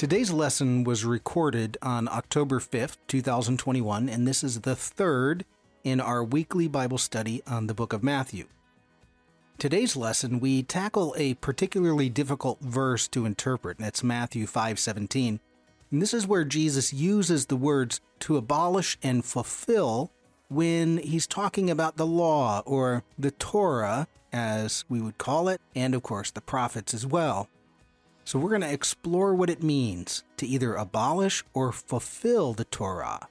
Today's lesson was recorded on October 5th, 2021, and this is the third in our weekly Bible study on the book of Matthew. Today's lesson, we tackle a particularly difficult verse to interpret, and it's Matthew 5:17. And this is where Jesus uses the words to abolish and fulfill when he's talking about the law or the Torah, as we would call it, and of course the prophets as well. So we're going to explore what it means to either abolish or fulfill the Torah.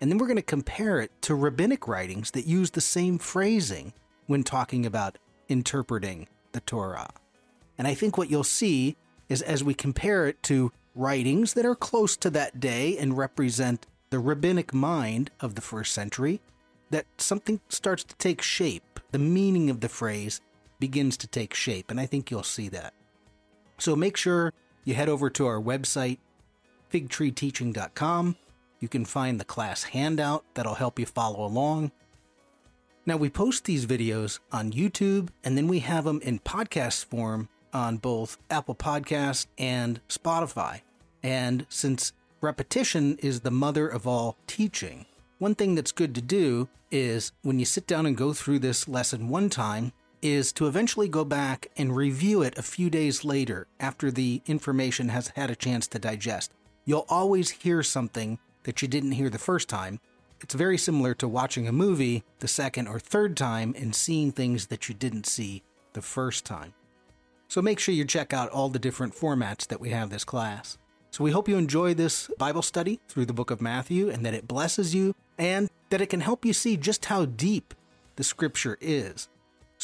And then we're going to compare it to rabbinic writings that use the same phrasing when talking about interpreting the Torah. And I think what you'll see is as we compare it to writings that are close to that day and represent the rabbinic mind of the first century, that something starts to take shape. The meaning of the phrase begins to take shape, and I think you'll see that. So make sure you head over to our website, figtreeteaching.com. You can find the class handout that'll help you follow along. Now, we post these videos on YouTube and then we have them in podcast form on both Apple Podcasts and Spotify. And since repetition is the mother of all teaching, one thing that's good to do is when you sit down and go through this lesson one time, is to eventually go back and review it a few days later after the information has had a chance to digest. You'll always hear something that you didn't hear the first time. It's very similar to watching a movie the second or third time and seeing things that you didn't see the first time. So make sure you check out all the different formats that we have this class. So we hope you enjoy this Bible study through the book of Matthew and that it blesses you and that it can help you see just how deep the scripture is.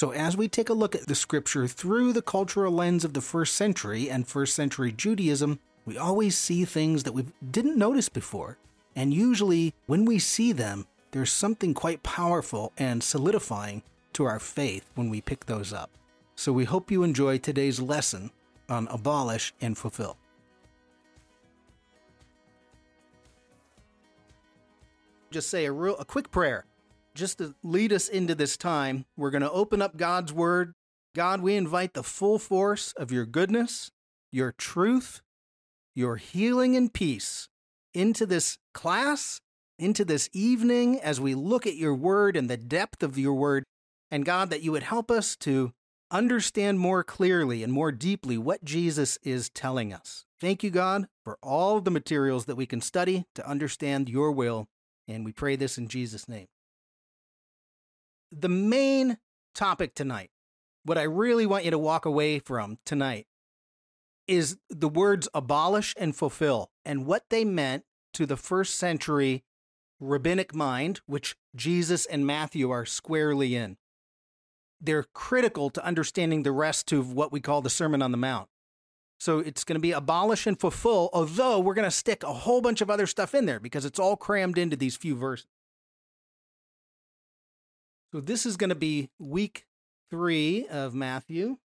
So, as we take a look at the scripture through the cultural lens of the first century and first century Judaism, we always see things that we didn't notice before. And usually, when we see them, there's something quite powerful and solidifying to our faith when we pick those up. So, we hope you enjoy today's lesson on abolish and fulfill. Just say a real a quick prayer just to lead us into this time, we're going to open up God's Word. God, we invite the full force of your goodness, your truth, your healing and peace into this class, into this evening as we look at your Word and the depth of your Word. And God, that you would help us to understand more clearly and more deeply what Jesus is telling us. Thank you, God, for all the materials that we can study to understand your will. And we pray this in Jesus' name the main topic tonight, what I really want you to walk away from tonight, is the words abolish and fulfill and what they meant to the first century rabbinic mind, which Jesus and Matthew are squarely in. They're critical to understanding the rest of what we call the Sermon on the Mount. So it's going to be abolish and fulfill, although we're going to stick a whole bunch of other stuff in there because it's all crammed into these few verses. So this is going to be week three of Matthew.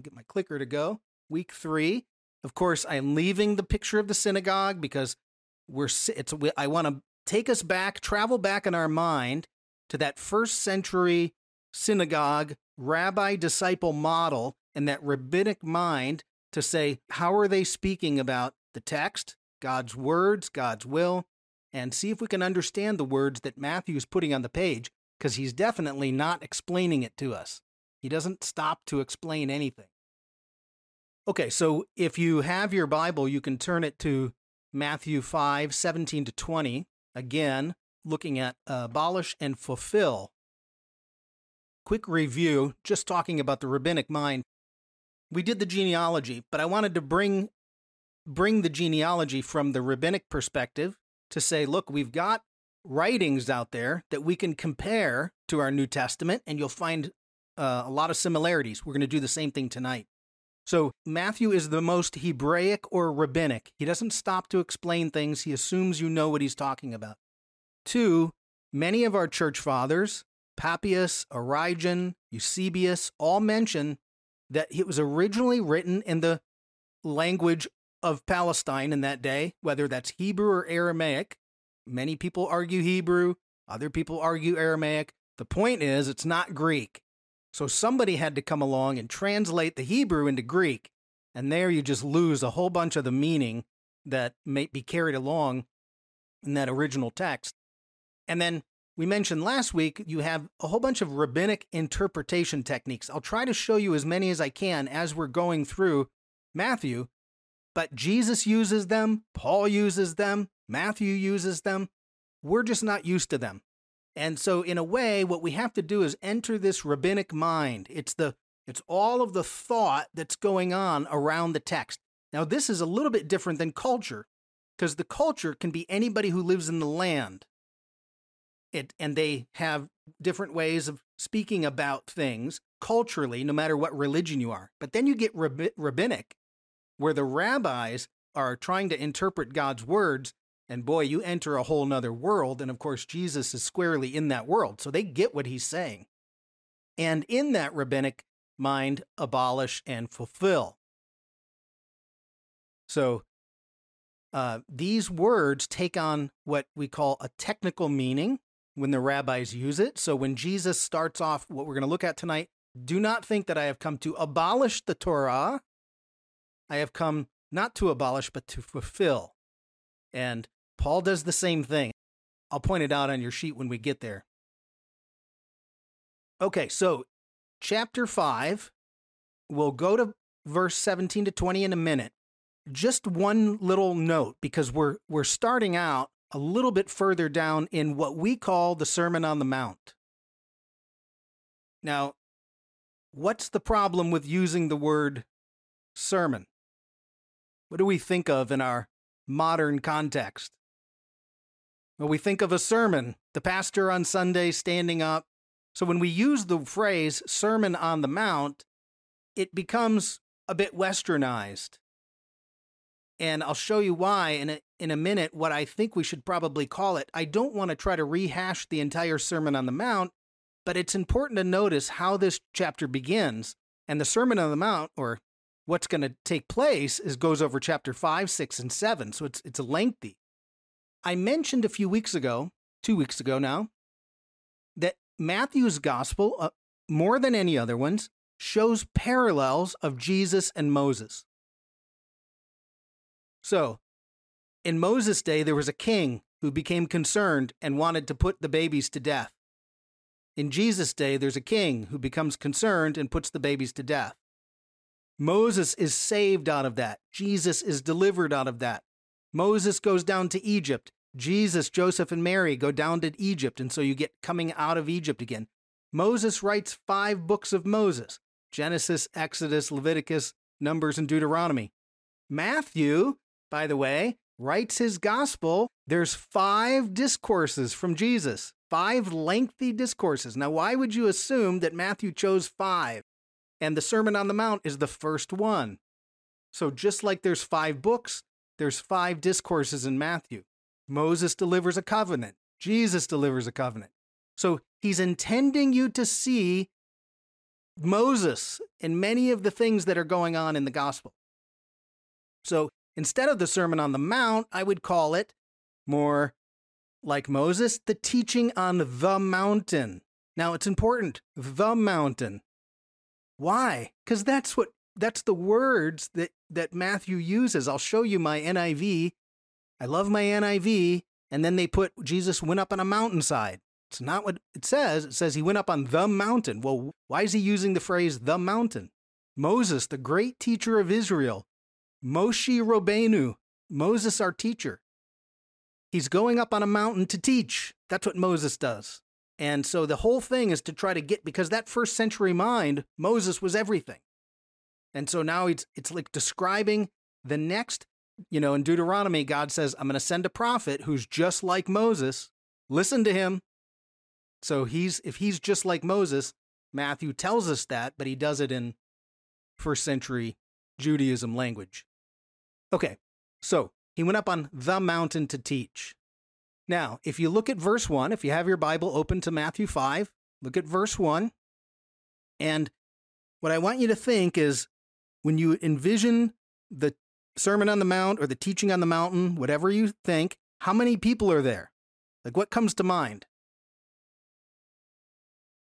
Get my clicker to go. Week three. Of course, I'm leaving the picture of the synagogue because we're. It's. I want to take us back, travel back in our mind to that first century synagogue rabbi disciple model and that rabbinic mind to say how are they speaking about the text, God's words, God's will, and see if we can understand the words that Matthew is putting on the page because he's definitely not explaining it to us. He doesn't stop to explain anything. Okay, so if you have your Bible, you can turn it to Matthew 5 17 to 20. Again, looking at uh, abolish and fulfill. Quick review, just talking about the rabbinic mind. We did the genealogy, but I wanted to bring bring the genealogy from the rabbinic perspective to say, look, we've got writings out there that we can compare to our New Testament, and you'll find uh, a lot of similarities. We're going to do the same thing tonight. So, Matthew is the most Hebraic or rabbinic. He doesn't stop to explain things, he assumes you know what he's talking about. Two, many of our church fathers, Papias, Origen, Eusebius, all mention that it was originally written in the language of Palestine in that day, whether that's Hebrew or Aramaic. Many people argue Hebrew, other people argue Aramaic. The point is, it's not Greek. So somebody had to come along and translate the Hebrew into Greek. And there you just lose a whole bunch of the meaning that may be carried along in that original text. And then we mentioned last week you have a whole bunch of rabbinic interpretation techniques. I'll try to show you as many as I can as we're going through Matthew, but Jesus uses them, Paul uses them, Matthew uses them. We're just not used to them. And so in a way what we have to do is enter this rabbinic mind. It's the it's all of the thought that's going on around the text. Now this is a little bit different than culture because the culture can be anybody who lives in the land. It and they have different ways of speaking about things culturally no matter what religion you are. But then you get rabbinic where the rabbis are trying to interpret God's words and boy, you enter a whole nother world. And of course, Jesus is squarely in that world. So they get what he's saying. And in that rabbinic mind, abolish and fulfill. So uh, these words take on what we call a technical meaning when the rabbis use it. So when Jesus starts off what we're going to look at tonight, do not think that I have come to abolish the Torah. I have come not to abolish, but to fulfill. And Paul does the same thing. I'll point it out on your sheet when we get there. Okay, so chapter 5, we'll go to verse 17 to 20 in a minute. Just one little note because we're we're starting out a little bit further down in what we call the Sermon on the Mount. Now, what's the problem with using the word sermon? What do we think of in our modern context? Well, we think of a sermon, the pastor on Sunday standing up. So when we use the phrase Sermon on the Mount, it becomes a bit westernized. And I'll show you why in a, in a minute what I think we should probably call it. I don't want to try to rehash the entire Sermon on the Mount, but it's important to notice how this chapter begins. And the Sermon on the Mount, or what's going to take place, is goes over chapter 5, 6, and 7. So it's, it's lengthy. I mentioned a few weeks ago, two weeks ago now, that Matthew's gospel, uh, more than any other ones, shows parallels of Jesus and Moses. So, in Moses' day, there was a king who became concerned and wanted to put the babies to death. In Jesus' day, there's a king who becomes concerned and puts the babies to death. Moses is saved out of that. Jesus is delivered out of that. Moses goes down to Egypt. Jesus, Joseph, and Mary go down to Egypt, and so you get coming out of Egypt again. Moses writes five books of Moses Genesis, Exodus, Leviticus, Numbers, and Deuteronomy. Matthew, by the way, writes his gospel. There's five discourses from Jesus, five lengthy discourses. Now, why would you assume that Matthew chose five? And the Sermon on the Mount is the first one. So, just like there's five books, there's five discourses in Matthew. Moses delivers a covenant. Jesus delivers a covenant. So he's intending you to see Moses in many of the things that are going on in the gospel. So instead of the Sermon on the Mount, I would call it more like Moses, the teaching on the mountain. Now it's important, the mountain. Why? Because that's what that's the words that that Matthew uses. I'll show you my NIV. I love my NIV. And then they put Jesus went up on a mountainside. It's not what it says. It says he went up on the mountain. Well, why is he using the phrase the mountain? Moses, the great teacher of Israel, Moshe Rabbeinu, Moses, our teacher. He's going up on a mountain to teach. That's what Moses does. And so the whole thing is to try to get, because that first century mind, Moses was everything. And so now it's it's like describing the next, you know, in Deuteronomy, God says, I'm going to send a prophet who's just like Moses. Listen to him. So he's if he's just like Moses, Matthew tells us that, but he does it in first century Judaism language. Okay, so he went up on the mountain to teach. Now, if you look at verse 1, if you have your Bible open to Matthew 5, look at verse 1. And what I want you to think is when you envision the Sermon on the Mount or the teaching on the mountain, whatever you think, how many people are there? Like what comes to mind?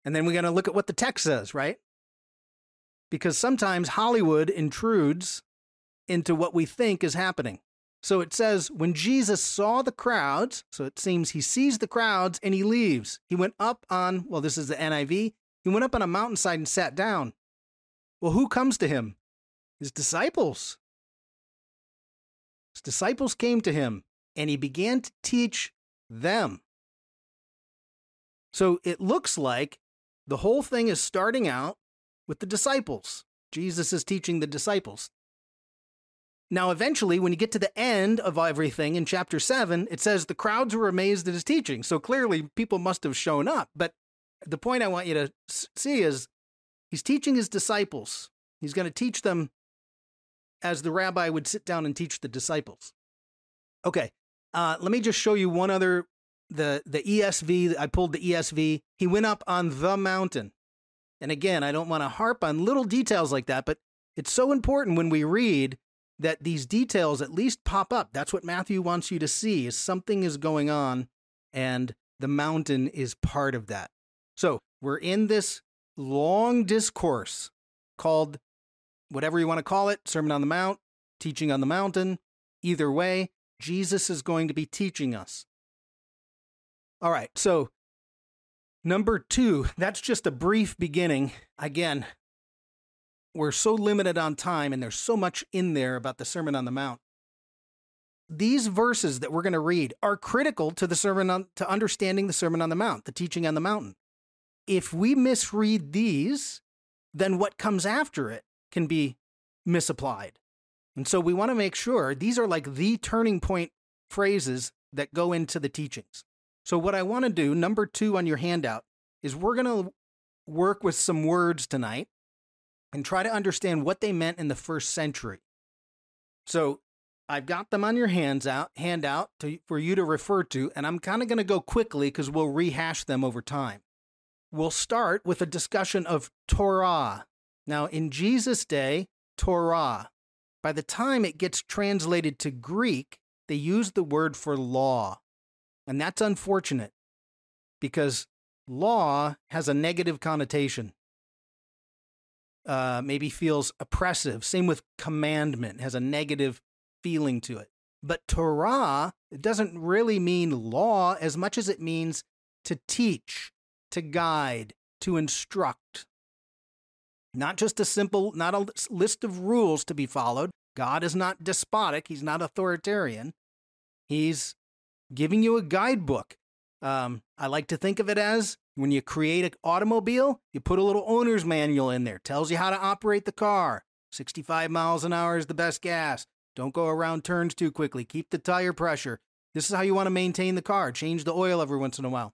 And then we're going to look at what the text says, right? because sometimes Hollywood intrudes into what we think is happening. So it says, when Jesus saw the crowds, so it seems he sees the crowds and he leaves. He went up on, well, this is the NIV, he went up on a mountainside and sat down. Well, who comes to him? His disciples. His disciples came to him and he began to teach them. So it looks like the whole thing is starting out with the disciples. Jesus is teaching the disciples. Now, eventually, when you get to the end of everything in chapter 7, it says the crowds were amazed at his teaching. So clearly, people must have shown up. But the point I want you to see is he's teaching his disciples. He's going to teach them as the rabbi would sit down and teach the disciples. Okay, uh, let me just show you one other the the ESV. I pulled the ESV. He went up on the mountain, and again, I don't want to harp on little details like that, but it's so important when we read that these details at least pop up. That's what Matthew wants you to see is something is going on and the mountain is part of that. So, we're in this long discourse called whatever you want to call it, Sermon on the Mount, teaching on the mountain. Either way, Jesus is going to be teaching us. All right, so number 2, that's just a brief beginning. Again, we're so limited on time and there's so much in there about the Sermon on the Mount. These verses that we're going to read are critical to the sermon on, to understanding the Sermon on the Mount, the teaching on the mountain. If we misread these, then what comes after it can be misapplied. And so we want to make sure these are like the turning point phrases that go into the teachings. So, what I want to do, number two on your handout, is we're going to work with some words tonight and try to understand what they meant in the first century. So I've got them on your hands out handout to, for you to refer to, and I'm kind of going to go quickly because we'll rehash them over time. We'll start with a discussion of Torah. Now, in Jesus' day, Torah. By the time it gets translated to Greek, they use the word for law. And that's unfortunate because law has a negative connotation uh, maybe feels oppressive. Same with commandment, has a negative feeling to it. But Torah doesn't really mean law as much as it means to teach, to guide, to instruct. Not just a simple, not a list of rules to be followed. God is not despotic, He's not authoritarian. He's giving you a guidebook. Um, I like to think of it as when you create an automobile, you put a little owner's manual in there, tells you how to operate the car. 65 miles an hour is the best gas. Don't go around turns too quickly. Keep the tire pressure. This is how you want to maintain the car. Change the oil every once in a while.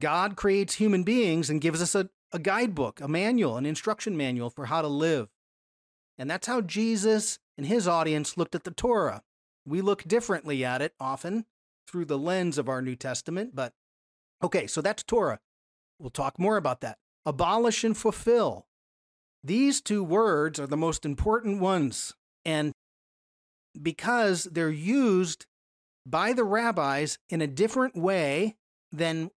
God creates human beings and gives us a, a guidebook, a manual, an instruction manual for how to live. And that's how Jesus and his audience looked at the Torah. We look differently at it often through the lens of our New Testament, but Okay, so that's Torah. We'll talk more about that. Abolish and fulfill. These two words are the most important ones. And because they're used by the rabbis in a different way than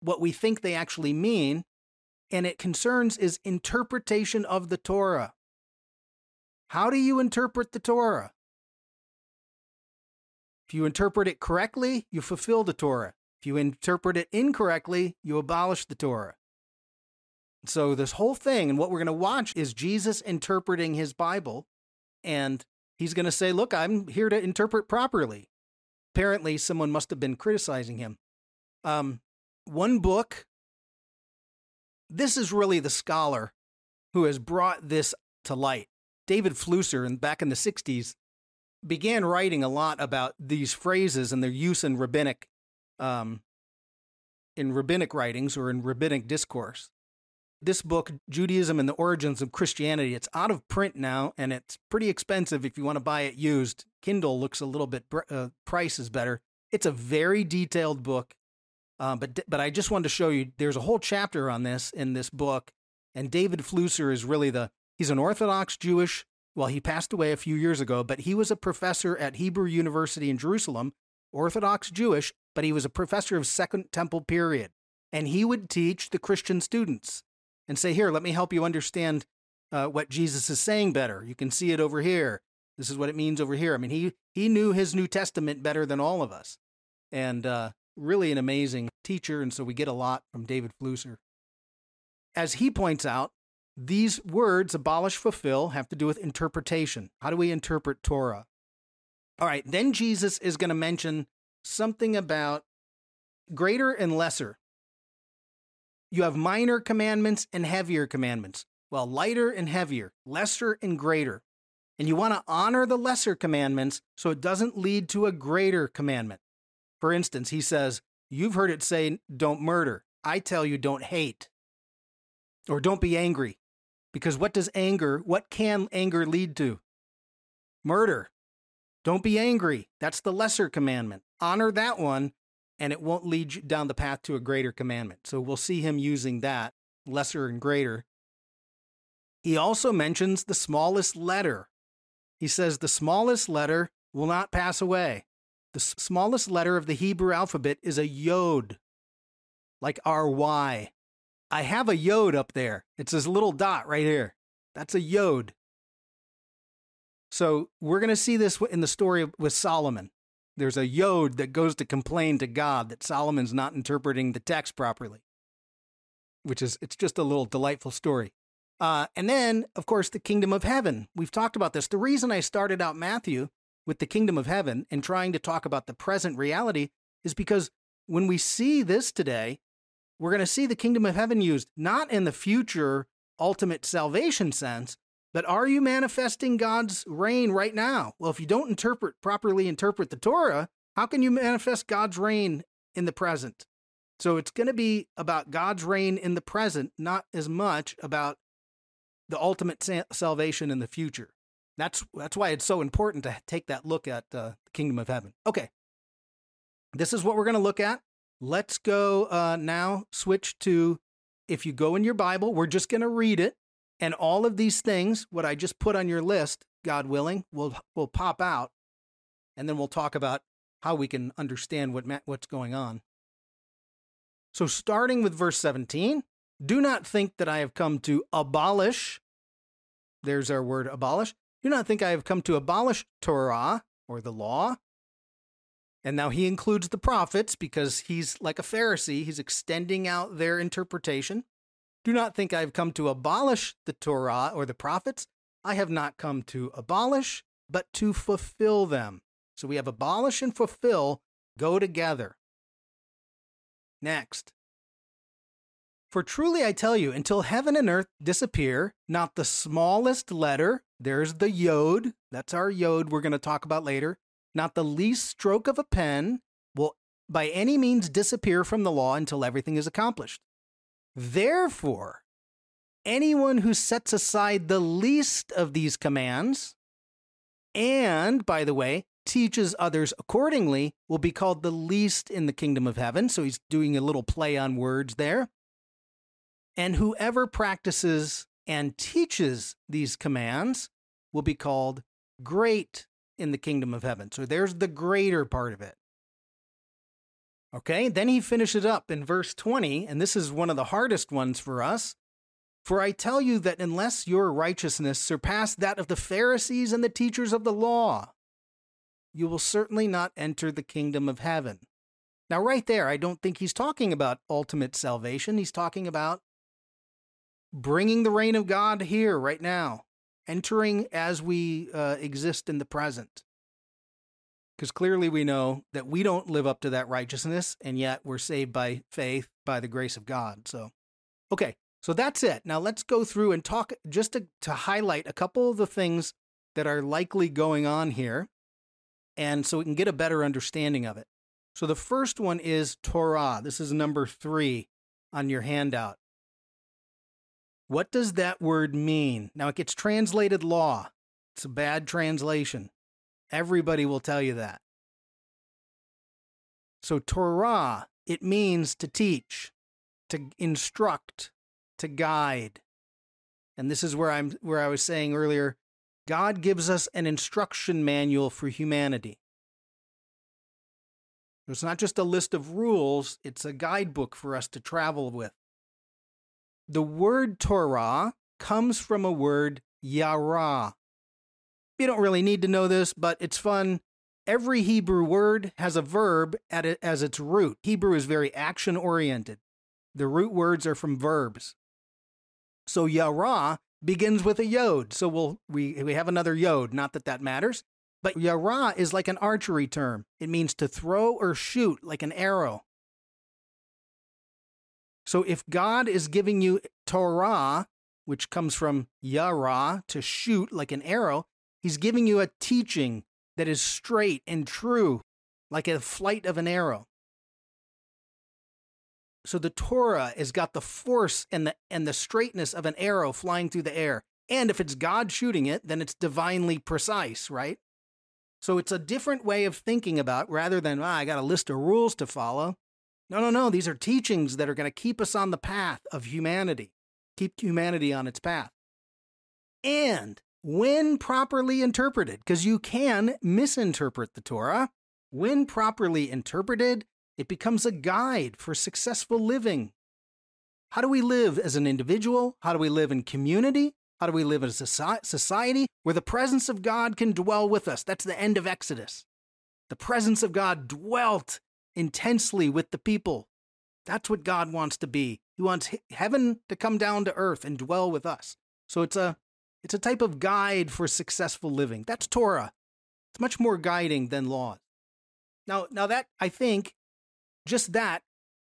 what we think they actually mean, and it concerns is interpretation of the Torah. How do you interpret the Torah? If you interpret it correctly, you fulfill the Torah. If you interpret it incorrectly, you abolish the Torah. So, this whole thing, and what we're going to watch is Jesus interpreting his Bible, and he's going to say, Look, I'm here to interpret properly. Apparently, someone must have been criticizing him. Um, one book, this is really the scholar who has brought this to light. David Flusser, back in the 60s, began writing a lot about these phrases and their use in rabbinic um, in rabbinic writings or in rabbinic discourse. This book, Judaism and the Origins of Christianity, it's out of print now and it's pretty expensive if you want to buy it used. Kindle looks a little bit, uh, price is better. It's a very detailed book. Uh, but but I just wanted to show you there's a whole chapter on this in this book, and David Flusser is really the he's an Orthodox Jewish. Well, he passed away a few years ago, but he was a professor at Hebrew University in Jerusalem, Orthodox Jewish, but he was a professor of Second Temple period. And he would teach the Christian students and say, Here, let me help you understand uh, what Jesus is saying better. You can see it over here. This is what it means over here. I mean, he he knew his New Testament better than all of us, and uh, really an amazing teacher. And so we get a lot from David Flusser. As he points out, these words, abolish, fulfill, have to do with interpretation. How do we interpret Torah? All right, then Jesus is going to mention something about greater and lesser. You have minor commandments and heavier commandments. Well, lighter and heavier, lesser and greater. And you want to honor the lesser commandments so it doesn't lead to a greater commandment. For instance, he says, You've heard it say, don't murder. I tell you, don't hate. Or don't be angry. Because what does anger, what can anger lead to? Murder. Don't be angry. That's the lesser commandment. Honor that one, and it won't lead you down the path to a greater commandment. So we'll see him using that, lesser and greater. He also mentions the smallest letter. He says the smallest letter will not pass away. The smallest letter of the Hebrew alphabet is a yod, like R Y. I have a yod up there. It's this little dot right here. That's a yod. So we're going to see this in the story with Solomon. There's a yod that goes to complain to God that Solomon's not interpreting the text properly, which is, it's just a little delightful story. Uh, and then, of course, the kingdom of heaven. We've talked about this. The reason I started out Matthew with the kingdom of heaven and trying to talk about the present reality is because when we see this today, we're going to see the kingdom of heaven used not in the future ultimate salvation sense, but are you manifesting God's reign right now? Well, if you don't interpret properly interpret the Torah, how can you manifest God's reign in the present? So it's going to be about God's reign in the present, not as much about the ultimate sa- salvation in the future. That's that's why it's so important to take that look at uh, the kingdom of heaven. Okay, this is what we're going to look at. Let's go uh, now. Switch to if you go in your Bible, we're just going to read it, and all of these things, what I just put on your list, God willing, will will pop out, and then we'll talk about how we can understand what what's going on. So, starting with verse 17, do not think that I have come to abolish. There's our word abolish. Do not think I have come to abolish Torah or the law. And now he includes the prophets because he's like a Pharisee. He's extending out their interpretation. Do not think I have come to abolish the Torah or the prophets. I have not come to abolish, but to fulfill them. So we have abolish and fulfill go together. Next. For truly I tell you, until heaven and earth disappear, not the smallest letter, there's the yod, that's our yod we're going to talk about later, not the least stroke of a pen will by any means disappear from the law until everything is accomplished. Therefore, anyone who sets aside the least of these commands, and by the way, teaches others accordingly, will be called the least in the kingdom of heaven. So he's doing a little play on words there. And whoever practices and teaches these commands will be called great in the kingdom of heaven. So there's the greater part of it. Okay, then he finishes up in verse 20, and this is one of the hardest ones for us. For I tell you that unless your righteousness surpass that of the Pharisees and the teachers of the law, you will certainly not enter the kingdom of heaven. Now, right there, I don't think he's talking about ultimate salvation. He's talking about bringing the reign of God here right now, entering as we uh, exist in the present. Because clearly we know that we don't live up to that righteousness, and yet we're saved by faith, by the grace of God. So, okay, so that's it. Now let's go through and talk just to, to highlight a couple of the things that are likely going on here, and so we can get a better understanding of it. So the first one is Torah. This is number three on your handout. What does that word mean? Now, it gets translated law. It's a bad translation. Everybody will tell you that. So, Torah, it means to teach, to instruct, to guide. And this is where I'm where I was saying earlier, God gives us an instruction manual for humanity. It's not just a list of rules, it's a guidebook for us to travel with. The word Torah comes from a word yara. You don't really need to know this, but it's fun. Every Hebrew word has a verb it as its root. Hebrew is very action oriented. The root words are from verbs. So yara begins with a yod. So we'll, we, we have another yod. Not that that matters. But yara is like an archery term. It means to throw or shoot like an arrow. So if God is giving you Torah, which comes from yara, to shoot like an arrow, he's giving you a teaching that is straight and true, like a flight of an arrow. So the Torah has got the force and the and the straightness of an arrow flying through the air. And if it's God shooting it, then it's divinely precise, right? So it's a different way of thinking about rather than, ah, I got a list of rules to follow. No, no, no. These are teachings that are going to keep us on the path of humanity, keep humanity on its path. And when properly interpreted, because you can misinterpret the Torah, when properly interpreted, it becomes a guide for successful living. How do we live as an individual? How do we live in community? How do we live in a society where the presence of God can dwell with us? That's the end of Exodus. The presence of God dwelt intensely with the people. That's what God wants to be. He wants heaven to come down to earth and dwell with us. So it's a it's a type of guide for successful living. That's Torah. It's much more guiding than laws. Now, now that I think just that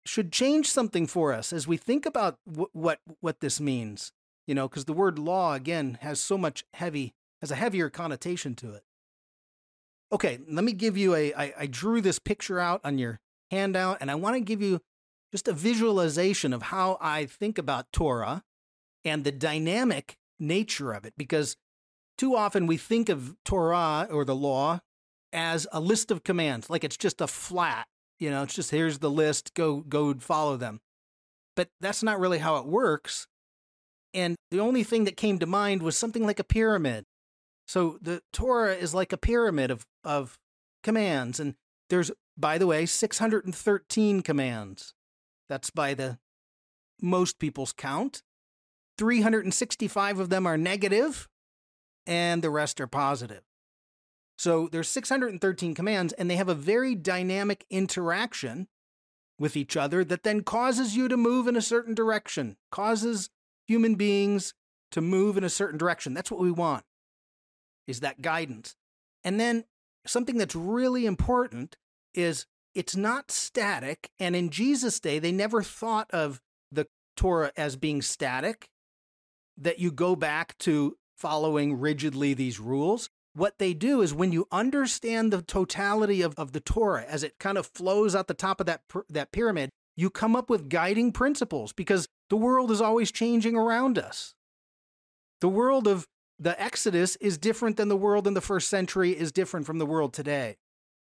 should change something for us as we think about w- what what this means. You know, because the word law again has so much heavy has a heavier connotation to it. Okay, let me give you a. I, I drew this picture out on your handout, and I want to give you just a visualization of how I think about Torah and the dynamic nature of it, because too often we think of Torah or the law as a list of commands, like it's just a flat you know, it's just here's the list, go go follow them. But that's not really how it works. And the only thing that came to mind was something like a pyramid. So the Torah is like a pyramid of of commands and there's by the way 613 commands. That's by the most people's count. 365 of them are negative and the rest are positive. So there's 613 commands, and they have a very dynamic interaction with each other that then causes you to move in a certain direction, causes human beings to move in a certain direction. That's what we want, is that guidance. And then something that's really important is it's not static. And in Jesus' day, they never thought of the Torah as being static, that you go back to following rigidly these rules what they do is when you understand the totality of, of the Torah as it kind of flows out the top of that, that pyramid, you come up with guiding principles because the world is always changing around us. The world of the Exodus is different than the world in the first century, is different from the world today.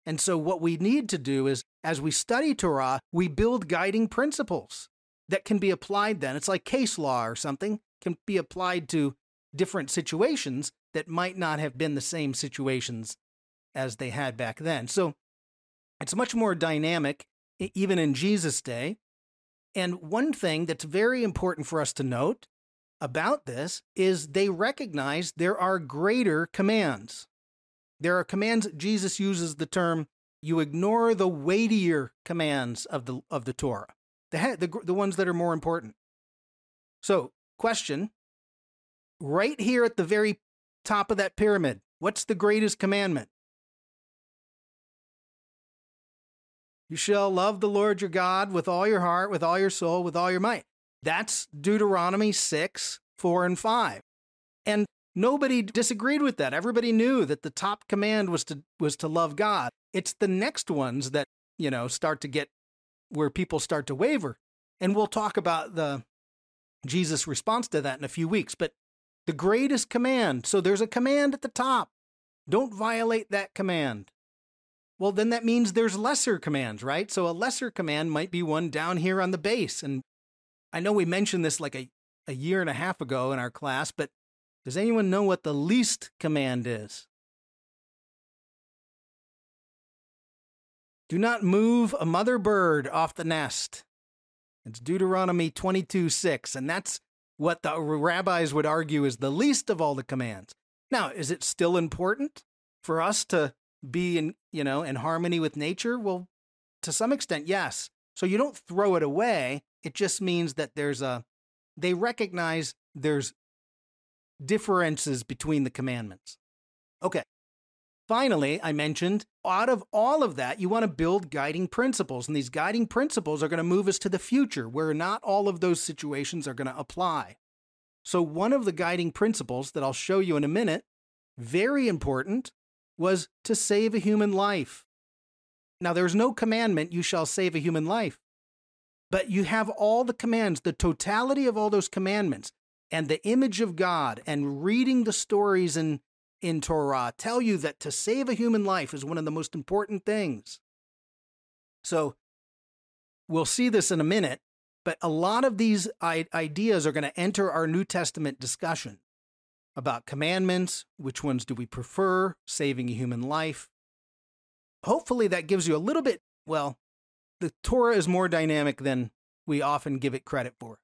And so, what we need to do is, as we study Torah, we build guiding principles that can be applied then. It's like case law or something, can be applied to different situations that might not have been the same situations as they had back then. So it's much more dynamic, even in Jesus' day. And one thing that's very important for us to note about this is they recognize there are greater commands. There are commands, Jesus uses the term, you ignore the weightier commands of the, of the Torah, the, the, the ones that are more important. So, question right here at the very top of that pyramid? What's the greatest commandment? You shall love the Lord your God with all your heart, with all your soul, with all your might. That's Deuteronomy 6, 4, and 5. And nobody disagreed with that. Everybody knew that the top command was to was to love God. It's the next ones that, you know, start to get where people start to waver. And we'll talk about the Jesus response to that in a few weeks, but the greatest command. So there's a command at the top. Don't violate that command. Well, then that means there's lesser commands, right? So a lesser command might be one down here on the base. And I know we mentioned this like a, a year and a half ago in our class, but does anyone know what the least command is? Do not move a mother bird off the nest. It's Deuteronomy 22 6. And that's what the rabbis would argue is the least of all the commands. Now, is it still important for us to be in, you know, in harmony with nature? Well, to some extent, yes. So you don't throw it away. It just means that there's a they recognize there's differences between the commandments. Okay. Finally, I mentioned out of all of that, you want to build guiding principles. And these guiding principles are going to move us to the future where not all of those situations are going to apply. So, one of the guiding principles that I'll show you in a minute, very important, was to save a human life. Now, there's no commandment, you shall save a human life. But you have all the commands, the totality of all those commandments, and the image of God, and reading the stories in, in Torah tell you that to save a human life is one of the most important things. So, we'll see this in a minute, but a lot of these ideas are going to enter our New Testament discussion about commandments, which ones do we prefer, saving a human life. Hopefully, that gives you a little bit, well, the Torah is more dynamic than we often give it credit for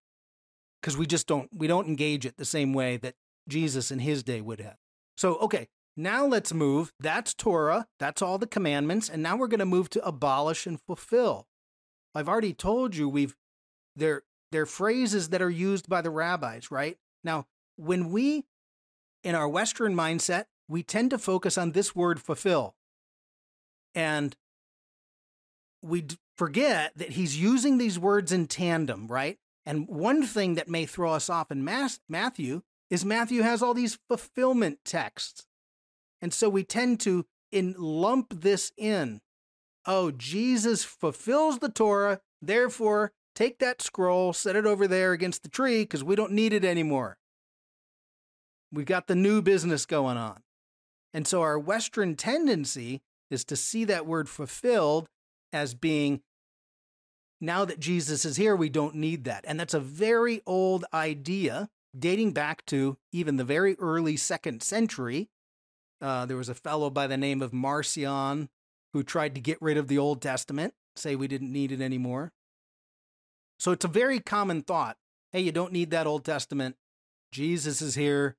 because we just don't we don't engage it the same way that Jesus in his day would have. So, okay, now let's move. That's Torah, that's all the commandments, and now we're going to move to abolish and fulfill. I've already told you we've they're they're phrases that are used by the rabbis, right? Now, when we in our western mindset, we tend to focus on this word fulfill. And we forget that he's using these words in tandem, right? And one thing that may throw us off in Matthew is Matthew has all these fulfillment texts. And so we tend to in lump this in. Oh, Jesus fulfills the Torah, therefore take that scroll, set it over there against the tree because we don't need it anymore. We've got the new business going on. And so our Western tendency is to see that word fulfilled as being now that Jesus is here, we don't need that. And that's a very old idea dating back to even the very early second century. Uh, there was a fellow by the name of Marcion who tried to get rid of the Old Testament, say we didn't need it anymore. So it's a very common thought. Hey, you don't need that Old Testament. Jesus is here.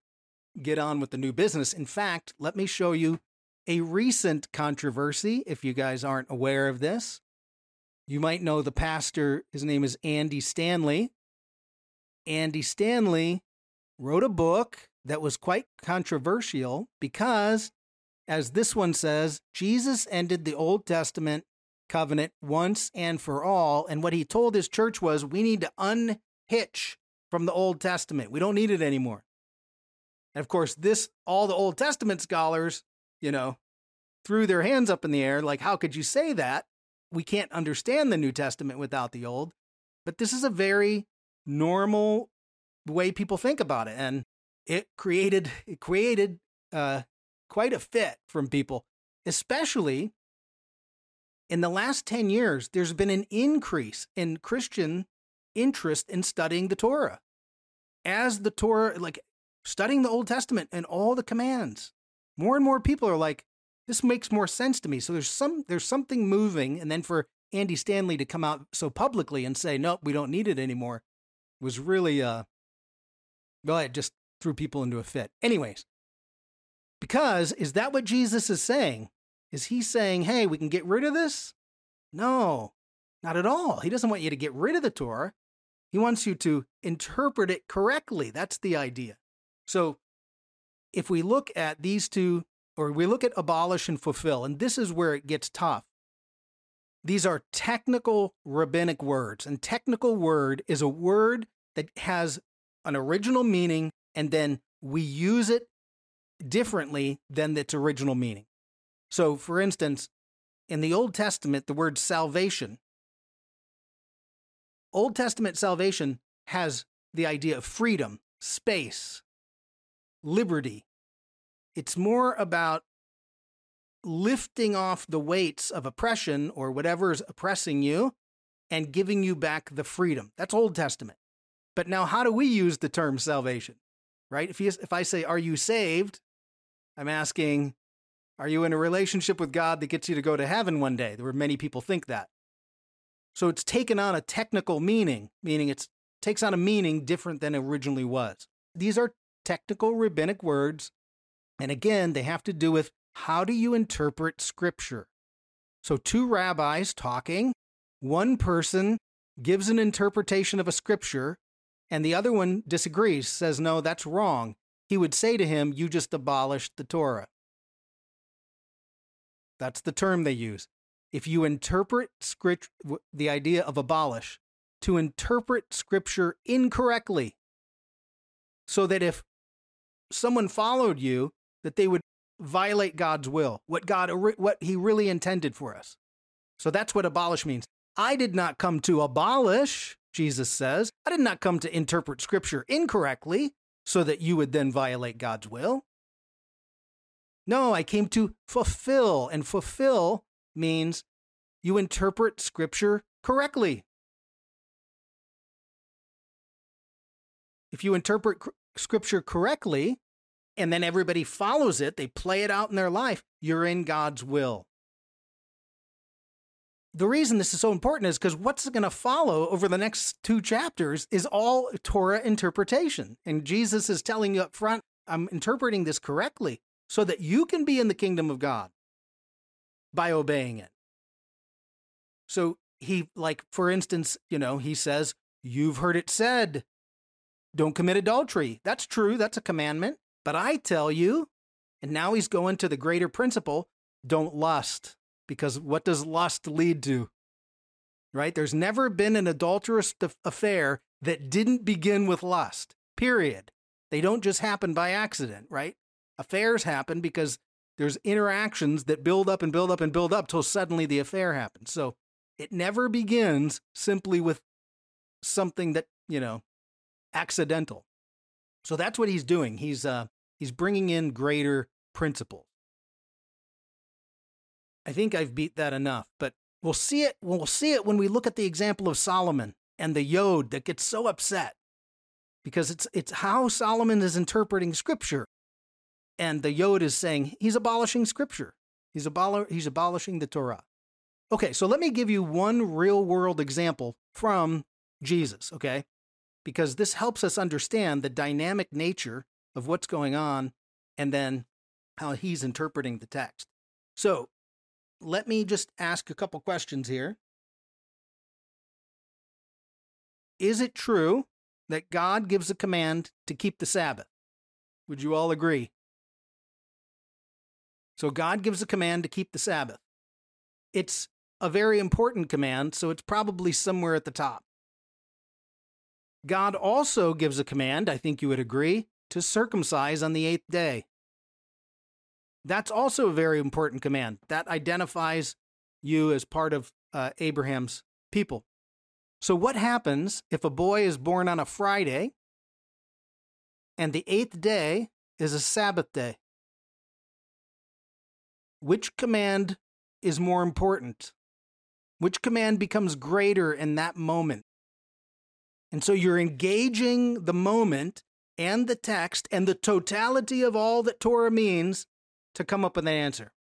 Get on with the new business. In fact, let me show you a recent controversy if you guys aren't aware of this. You might know the pastor, his name is Andy Stanley. Andy Stanley wrote a book that was quite controversial because, as this one says, Jesus ended the Old Testament covenant once and for all. And what he told his church was, we need to unhitch from the Old Testament. We don't need it anymore. And of course, this, all the Old Testament scholars, you know, threw their hands up in the air like, how could you say that? we can't understand the New Testament without the Old, but this is a very normal way people think about it, and it created it created uh, quite a fit from people, especially in the last ten years. There's been an increase in Christian interest in studying the Torah, as the Torah, like studying the Old Testament and all the commands. More and more people are like, this makes more sense to me. So there's some there's something moving, and then for Andy Stanley to come out so publicly and say, "Nope, we don't need it anymore," was really uh, well, it just threw people into a fit. Anyways, because is that what Jesus is saying? Is he saying, "Hey, we can get rid of this"? No, not at all. He doesn't want you to get rid of the Torah. He wants you to interpret it correctly. That's the idea. So, if we look at these two or we look at abolish and fulfill, and this is where it gets tough. These are technical rabbinic words, and technical word is a word that has an original meaning, and then we use it differently than its original meaning. So, for instance, in the Old Testament, the word salvation, Old Testament salvation has the idea of freedom, space, liberty, it's more about lifting off the weights of oppression or whatever is oppressing you and giving you back the freedom. That's Old Testament. But now, how do we use the term salvation? Right? If, you, if I say, Are you saved? I'm asking, Are you in a relationship with God that gets you to go to heaven one day? There were many people think that. So it's taken on a technical meaning, meaning it takes on a meaning different than it originally was. These are technical rabbinic words. And again, they have to do with how do you interpret scripture? So, two rabbis talking, one person gives an interpretation of a scripture, and the other one disagrees, says, No, that's wrong. He would say to him, You just abolished the Torah. That's the term they use. If you interpret script, the idea of abolish, to interpret scripture incorrectly, so that if someone followed you, that they would violate God's will, what God what he really intended for us. So that's what abolish means. I did not come to abolish, Jesus says. I did not come to interpret scripture incorrectly so that you would then violate God's will. No, I came to fulfill, and fulfill means you interpret scripture correctly. If you interpret scripture correctly, and then everybody follows it, they play it out in their life, you're in God's will. The reason this is so important is because what's going to follow over the next two chapters is all Torah interpretation. And Jesus is telling you up front, I'm interpreting this correctly so that you can be in the kingdom of God by obeying it. So he, like, for instance, you know, he says, You've heard it said, don't commit adultery. That's true, that's a commandment. But I tell you, and now he's going to the greater principle don't lust, because what does lust lead to? Right? There's never been an adulterous affair that didn't begin with lust, period. They don't just happen by accident, right? Affairs happen because there's interactions that build up and build up and build up till suddenly the affair happens. So it never begins simply with something that, you know, accidental. So that's what he's doing. He's uh He's bringing in greater principles. I think I've beat that enough, but we'll see it we'll see it when we look at the example of Solomon and the yod that gets so upset because it's it's how Solomon is interpreting scripture. And the yod is saying he's abolishing scripture. He's abol- he's abolishing the Torah. Okay, so let me give you one real world example from Jesus, okay? Because this helps us understand the dynamic nature of what's going on and then how he's interpreting the text. So let me just ask a couple questions here. Is it true that God gives a command to keep the Sabbath? Would you all agree? So God gives a command to keep the Sabbath. It's a very important command, so it's probably somewhere at the top. God also gives a command, I think you would agree, to circumcise on the eighth day. That's also a very important command. That identifies you as part of uh, Abraham's people. So, what happens if a boy is born on a Friday and the eighth day is a Sabbath day? Which command is more important? Which command becomes greater in that moment? And so you're engaging the moment and the text and the totality of all that Torah means to come up with an answer.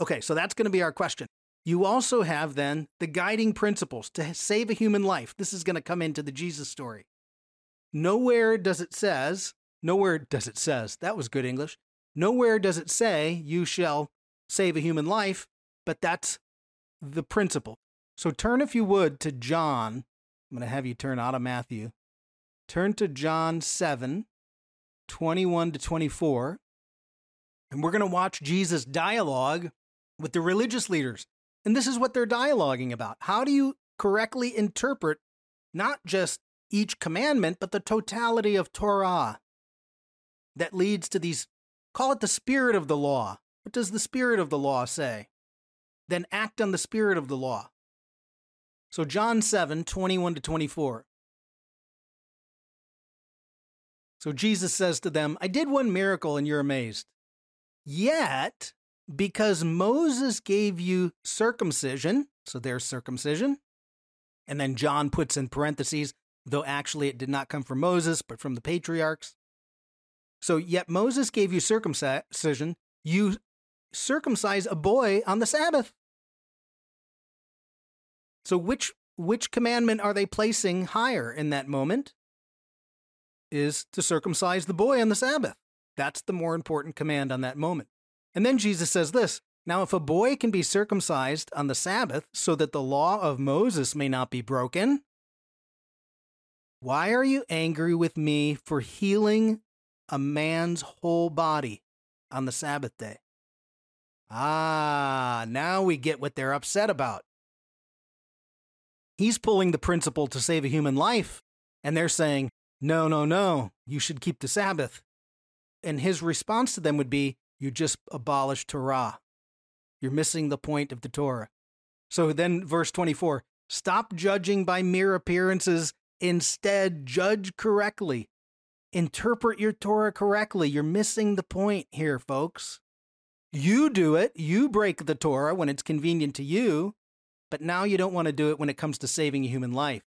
Okay, so that's going to be our question. You also have then the guiding principles to save a human life. This is going to come into the Jesus story. Nowhere does it says, nowhere does it says, that was good English. Nowhere does it say you shall save a human life, but that's the principle. So turn if you would to John. I'm going to have you turn out of Matthew turn to John 7, 21 to 24, and we're going to watch Jesus dialogue with the religious leaders. And this is what they're dialoguing about. How do you correctly interpret not just each commandment, but the totality of Torah that leads to these, call it the spirit of the law. What does the spirit of the law say? Then act on the spirit of the law. So, John 7, 21 to 24. So Jesus says to them, I did one miracle and you're amazed. Yet, because Moses gave you circumcision, so there's circumcision, and then John puts in parentheses, though actually it did not come from Moses, but from the patriarchs. So, yet Moses gave you circumcision, you circumcise a boy on the Sabbath. So, which which commandment are they placing higher in that moment? Is to circumcise the boy on the Sabbath. That's the more important command on that moment. And then Jesus says this Now, if a boy can be circumcised on the Sabbath so that the law of Moses may not be broken, why are you angry with me for healing a man's whole body on the Sabbath day? Ah, now we get what they're upset about. He's pulling the principle to save a human life, and they're saying, no, no, no, you should keep the Sabbath. And his response to them would be, you just abolished Torah. You're missing the point of the Torah. So then, verse 24 stop judging by mere appearances. Instead, judge correctly. Interpret your Torah correctly. You're missing the point here, folks. You do it, you break the Torah when it's convenient to you, but now you don't want to do it when it comes to saving a human life.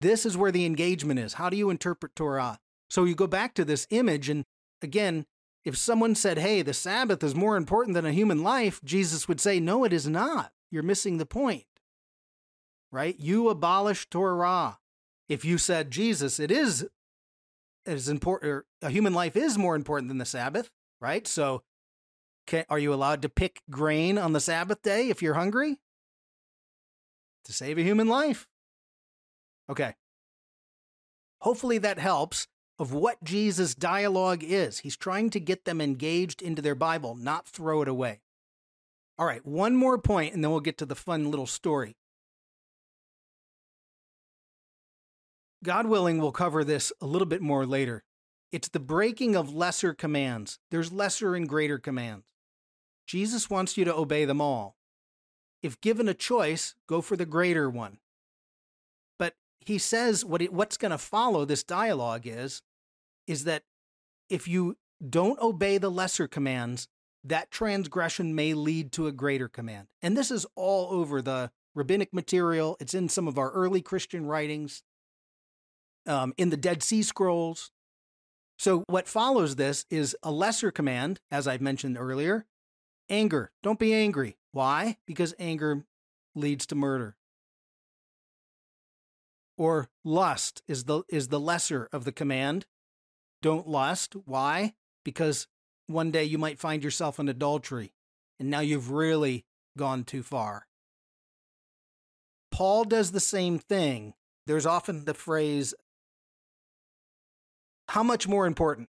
This is where the engagement is. How do you interpret Torah? So you go back to this image, and again, if someone said, hey, the Sabbath is more important than a human life, Jesus would say, no, it is not. You're missing the point. Right? You abolish Torah. If you said, Jesus, it is as important, a human life is more important than the Sabbath, right? So can, are you allowed to pick grain on the Sabbath day if you're hungry? To save a human life. Okay. Hopefully that helps of what Jesus' dialogue is. He's trying to get them engaged into their Bible, not throw it away. All right, one more point, and then we'll get to the fun little story. God willing, we'll cover this a little bit more later. It's the breaking of lesser commands. There's lesser and greater commands. Jesus wants you to obey them all. If given a choice, go for the greater one. He says what it, what's going to follow this dialogue is is that if you don't obey the lesser commands, that transgression may lead to a greater command. And this is all over the rabbinic material. It's in some of our early Christian writings, um, in the Dead Sea Scrolls. So, what follows this is a lesser command, as I've mentioned earlier anger. Don't be angry. Why? Because anger leads to murder. Or lust is the, is the lesser of the command. Don't lust. Why? Because one day you might find yourself in adultery, and now you've really gone too far. Paul does the same thing. There's often the phrase, how much more important?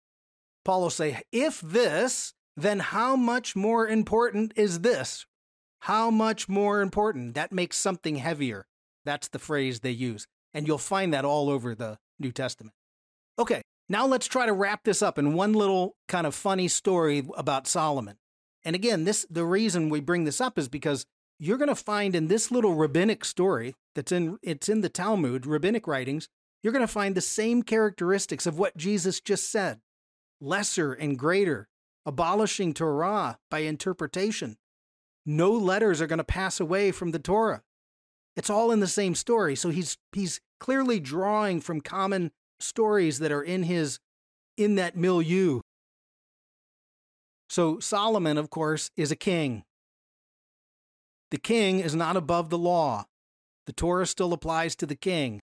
Paul will say, if this, then how much more important is this? How much more important? That makes something heavier. That's the phrase they use. And you'll find that all over the New Testament. Okay, now let's try to wrap this up in one little kind of funny story about Solomon. And again, this the reason we bring this up is because you're going to find in this little rabbinic story that's in it's in the Talmud, rabbinic writings, you're going to find the same characteristics of what Jesus just said. Lesser and greater, abolishing Torah by interpretation. No letters are going to pass away from the Torah. It's all in the same story. So he's he's clearly drawing from common stories that are in his in that milieu. So Solomon, of course, is a king. The king is not above the law. The Torah still applies to the king.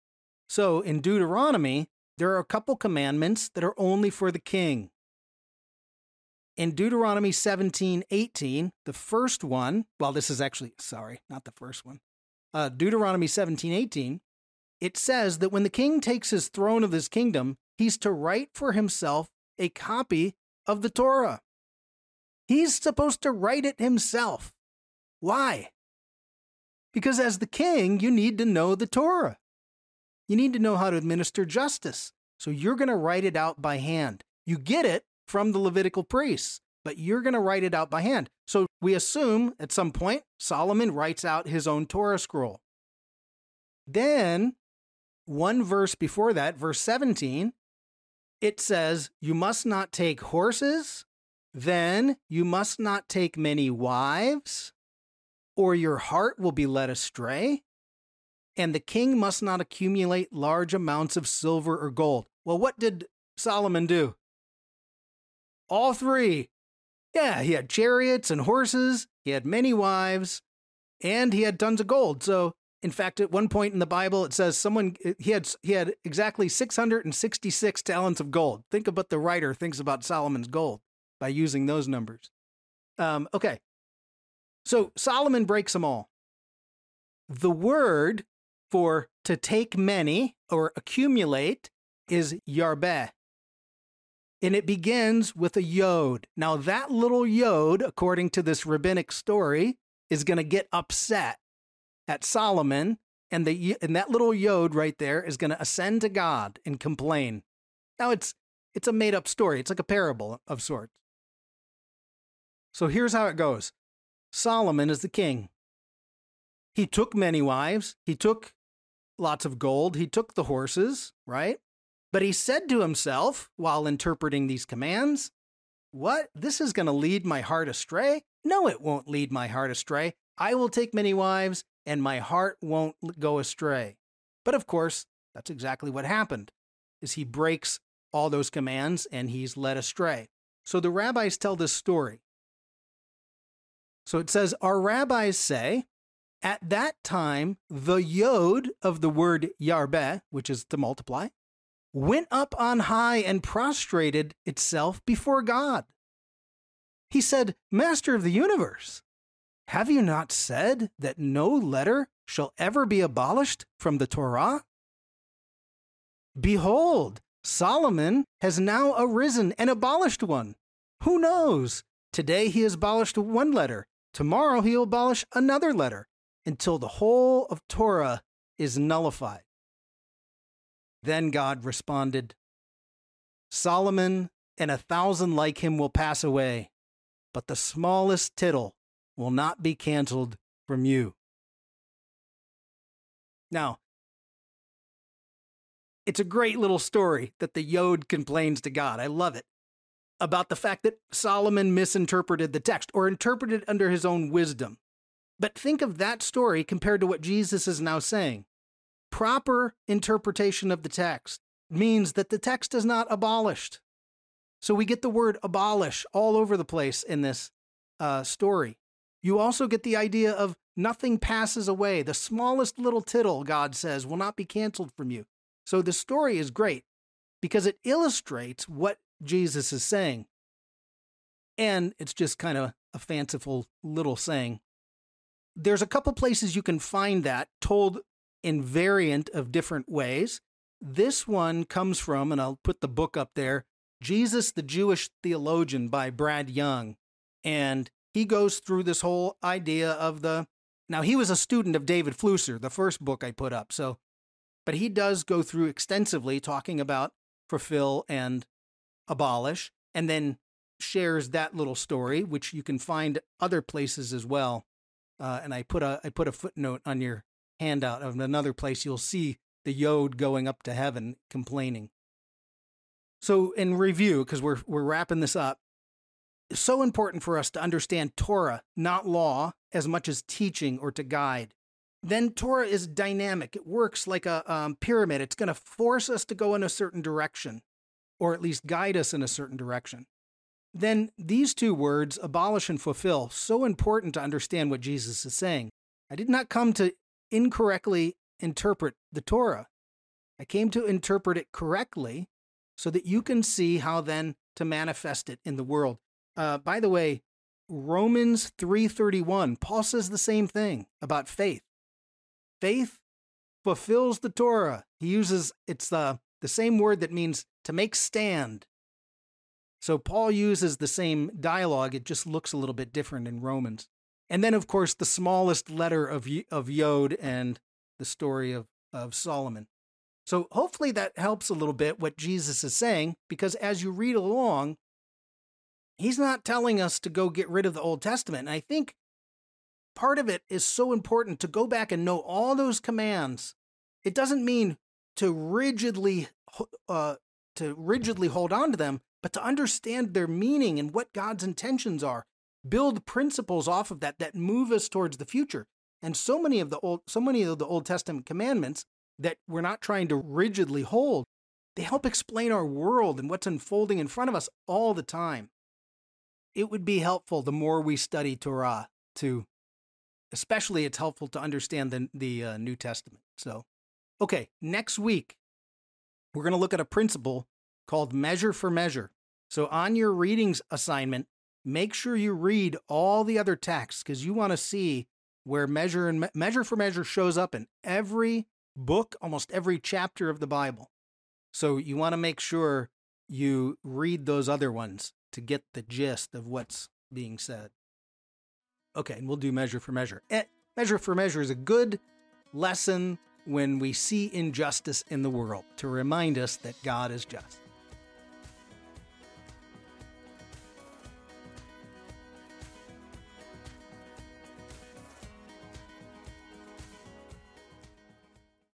So in Deuteronomy, there are a couple commandments that are only for the king. In Deuteronomy 17 18, the first one, well, this is actually, sorry, not the first one. Uh, Deuteronomy 17 18, it says that when the king takes his throne of his kingdom, he's to write for himself a copy of the Torah. He's supposed to write it himself. Why? Because as the king, you need to know the Torah. You need to know how to administer justice. So you're going to write it out by hand. You get it from the Levitical priests, but you're going to write it out by hand. So we assume at some point Solomon writes out his own Torah scroll. Then one verse before that, verse 17, it says, You must not take horses, then you must not take many wives, or your heart will be led astray. And the king must not accumulate large amounts of silver or gold. Well, what did Solomon do? All three. Yeah, he had chariots and horses, he had many wives, and he had tons of gold. So In fact, at one point in the Bible, it says someone he had he had exactly 666 talents of gold. Think about the writer thinks about Solomon's gold by using those numbers. Um, okay, so Solomon breaks them all. The word for to take many or accumulate is yarbeh. And it begins with a yod. Now, that little yod, according to this rabbinic story, is going to get upset at Solomon, and, the, and that little yod right there is going to ascend to God and complain. Now, it's, it's a made up story, it's like a parable of sorts. So here's how it goes Solomon is the king. He took many wives, he took lots of gold, he took the horses, right? But he said to himself while interpreting these commands, What? This is going to lead my heart astray? No, it won't lead my heart astray. I will take many wives, and my heart won't go astray. But of course, that's exactly what happened. Is he breaks all those commands and he's led astray. So the rabbis tell this story. So it says, Our rabbis say, at that time, the yod of the word yarbeh, which is to multiply, went up on high and prostrated itself before God. He said, Master of the universe, have you not said that no letter shall ever be abolished from the Torah? Behold, Solomon has now arisen and abolished one. Who knows? Today he has abolished one letter. Tomorrow he will abolish another letter until the whole of Torah is nullified. Then God responded Solomon and a thousand like him will pass away, but the smallest tittle will not be canceled from you. Now, it's a great little story that the Yod complains to God. I love it. About the fact that Solomon misinterpreted the text or interpreted under his own wisdom. But think of that story compared to what Jesus is now saying. Proper interpretation of the text means that the text is not abolished. So we get the word abolish all over the place in this uh, story. You also get the idea of nothing passes away. The smallest little tittle, God says, will not be canceled from you. So the story is great because it illustrates what Jesus is saying. And it's just kind of a fanciful little saying there's a couple places you can find that told in variant of different ways. This one comes from, and I'll put the book up there Jesus the Jewish Theologian by Brad Young. And he goes through this whole idea of the. Now, he was a student of David Flusser, the first book I put up. So, but he does go through extensively talking about fulfill and abolish, and then shares that little story, which you can find other places as well uh, and I put a I put a footnote on your handout of another place you'll see the Yod going up to heaven complaining. So in review, because we're we're wrapping this up, it's so important for us to understand Torah, not law, as much as teaching or to guide. Then Torah is dynamic. It works like a um, pyramid. It's going to force us to go in a certain direction, or at least guide us in a certain direction then these two words, abolish and fulfill, so important to understand what Jesus is saying. I did not come to incorrectly interpret the Torah. I came to interpret it correctly so that you can see how then to manifest it in the world. Uh, by the way, Romans 3:31, Paul says the same thing about faith. Faith fulfills the Torah. He uses it's the the same word that means to make stand, so Paul uses the same dialogue, it just looks a little bit different in Romans. And then, of course, the smallest letter of, of Yod and the story of, of Solomon. So hopefully that helps a little bit what Jesus is saying, because as you read along, he's not telling us to go get rid of the Old Testament. And I think part of it is so important to go back and know all those commands. It doesn't mean to rigidly uh, to rigidly hold on to them, but to understand their meaning and what God's intentions are, build principles off of that that move us towards the future. And so many of the old so many of the Old Testament commandments that we're not trying to rigidly hold, they help explain our world and what's unfolding in front of us all the time. It would be helpful the more we study Torah to especially it's helpful to understand the the uh, New Testament. So, okay, next week we're going to look at a principle called measure for measure. So, on your readings assignment, make sure you read all the other texts because you want to see where measure and me- measure for measure shows up in every book, almost every chapter of the Bible. So, you want to make sure you read those other ones to get the gist of what's being said. Okay, and we'll do measure for measure. Eh, measure for measure is a good lesson when we see injustice in the world to remind us that God is just.